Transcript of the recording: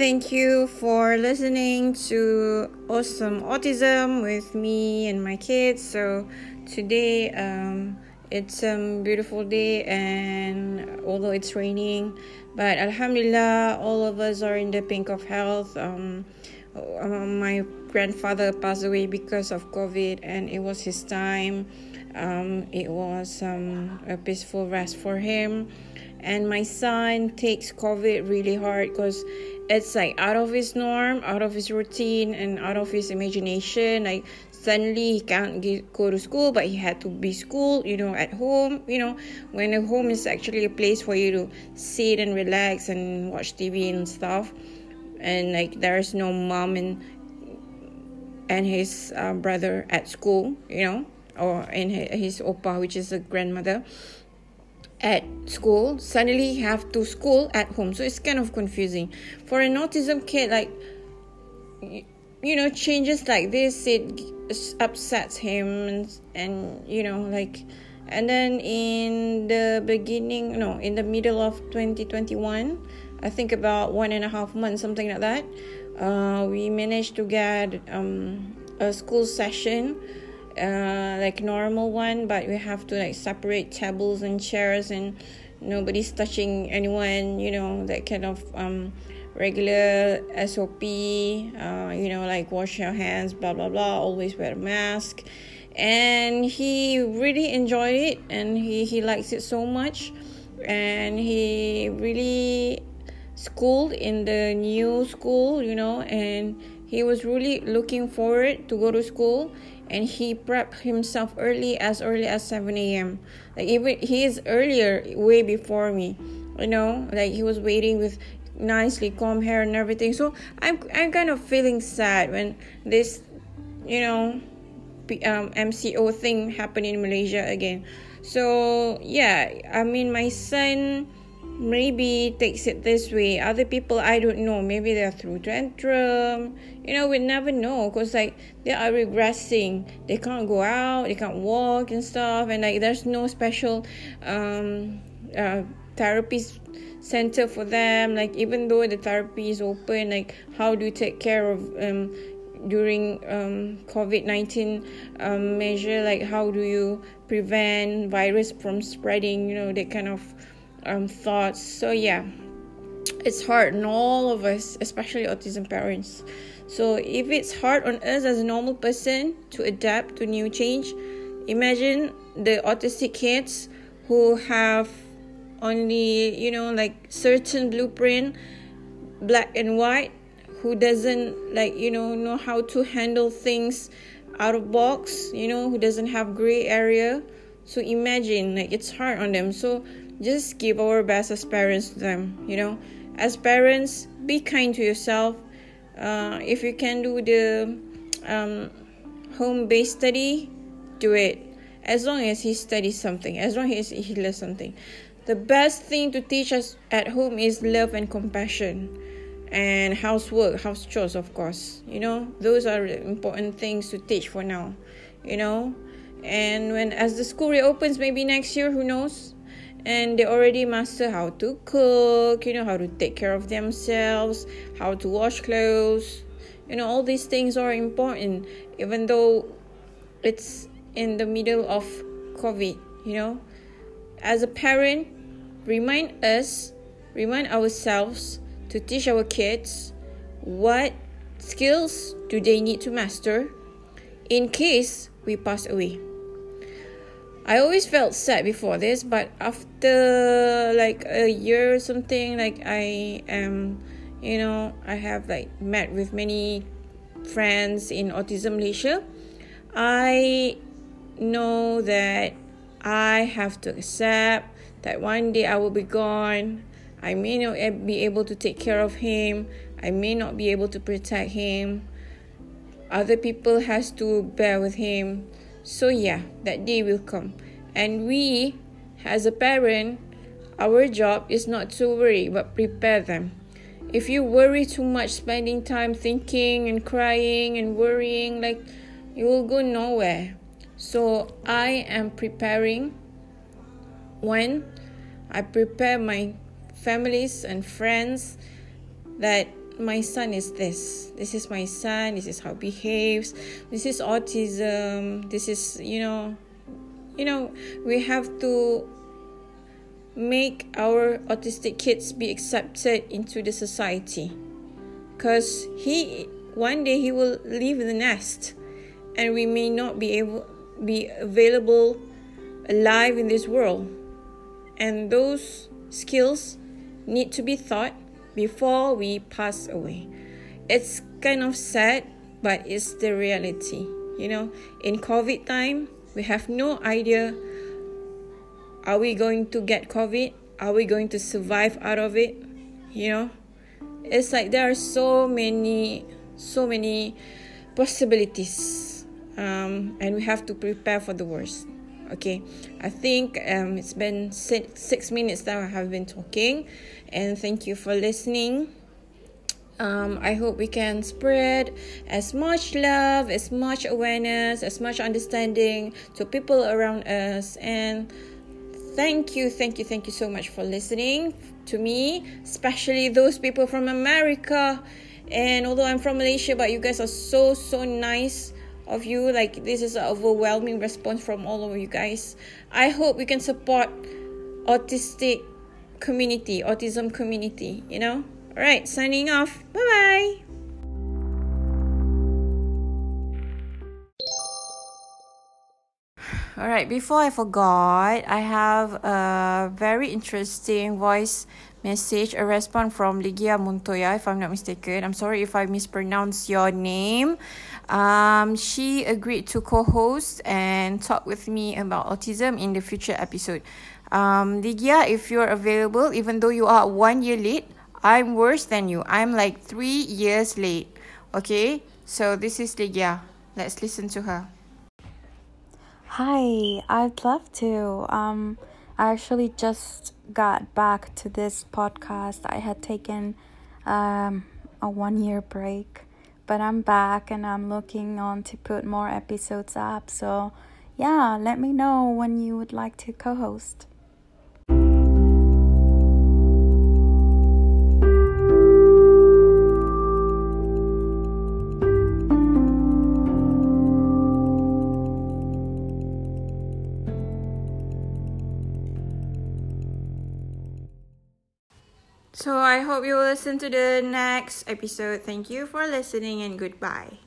thank you for listening to Awesome Autism with me and my kids. So today, um, it's a beautiful day, and although it's raining, but Alhamdulillah, all of us are in the pink of health. Um, um, my grandfather passed away because of COVID, and it was his time. Um, it was um, a peaceful rest for him and my son takes covid really hard because it's like out of his norm out of his routine and out of his imagination. Like suddenly he can't get, go to school but he had to be school you know at home you know. When a home is actually a place for you to sit and relax and watch tv and stuff. And like there's no mom and and his uh, brother at school you know or in his, his opa which is a grandmother at school suddenly have to school at home. So it's kind of confusing. For an autism kid like you know changes like this it upsets him and, and you know like and then in the beginning no in the middle of 2021 i think about one and a half months something like that uh, we managed to get um, a school session uh, like normal one but we have to like separate tables and chairs and nobody's touching anyone you know that kind of um regular sop uh, you know like wash your hands blah blah blah always wear a mask. And he really enjoyed it and he, he likes it so much. And he really schooled in the new school you know and he was really looking forward to go to school and he prepped himself early as early as 7 a.m like even he is earlier way before me you know? Like he was waiting with nicely comb hair and everything. So i'm i'm kind of feeling sad when this you know um, mco thing happened in malaysia again. So yeah i mean my son maybe takes it this way. Other people i don't know. Maybe they're through tantrum. You know we never know because like they are regressing. They can't go out they can't walk and stuff and like there's no special um uh therapy center for them. Like even though the therapy is open like how do you take care of um during um, covid-19 um, measure? Like how do you prevent virus from spreading? You know that kind of um, thoughts. So, yeah, it's hard on all of us, especially autism parents. So, if it's hard on us as a normal person to adapt to new change, imagine the autistic kids who have only, you know, like certain blueprint, black and white, who doesn't like, you know, know how to handle things out of box, you know, who doesn't have gray area. So imagine like it's hard on them. So just give our best as parents to them you know? As parents be kind to yourself. Uh, if you can do the um, home-based study do it. As long as he studies something as long as he learns something. The best thing to teach us at home is love and compassion. And housework house chores of course. You know those are important things to teach for now you know? And when as the school reopens maybe next year who knows and they already master how to cook you know how to take care of themselves how to wash clothes. You know all these things are important even though it's in the middle of covid you know. As a parent remind us remind ourselves to teach our kids what skills do they need to master in case we pass away I always felt sad before this, but after like a year or something, like I am, you know, I have like met with many friends in Autism Malaysia. I know that I have to accept that one day I will be gone. I may not be able to take care of him. I may not be able to protect him. Other people has to bear with him so, yeah, that day will come. And we, as a parent, our job is not to worry but prepare them. If you worry too much, spending time thinking and crying and worrying, like you will go nowhere. So, I am preparing when I prepare my families and friends that my son is this. This is my son. This is how he behaves. This is autism. This is, you know, you know, we have to make our autistic kids be accepted into the society because he one day he will leave the nest and we may not be able be available alive in this world and those skills need to be taught before we pass away. It's kind of sad but it's the reality you know? In covid time we have no idea are we going to get covid? Are we going to survive out of it you know? It's like there are so many so many possibilities um, and we have to prepare for the worst okay i think um, it's been six, six minutes that i have been talking and thank you for listening um, I hope we can spread as much love, as much awareness, as much understanding to people around us. And thank you, thank you, thank you so much for listening to me, especially those people from America. And although I'm from Malaysia, but you guys are so, so nice of you. Like, this is an overwhelming response from all of you guys. I hope we can support autistic community, autism community, you know? All right, signing off. Bye bye. All right, before I forgot, I have a very interesting voice message, a response from Ligia Montoya, if I'm not mistaken. I'm sorry if I mispronounce your name. Um, she agreed to co-host and talk with me about autism in the future episode. Um, Ligia, if you're available, even though you are one year late, I'm worse than you. I'm like three years late. Okay, so this is Ligia. Let's listen to her. Hi, I'd love to. Um, I actually just got back to this podcast. I had taken um, a one year break, but I'm back and I'm looking on to put more episodes up. So, yeah, let me know when you would like to co host. So I hope you will listen to the next episode. Thank you for listening and goodbye.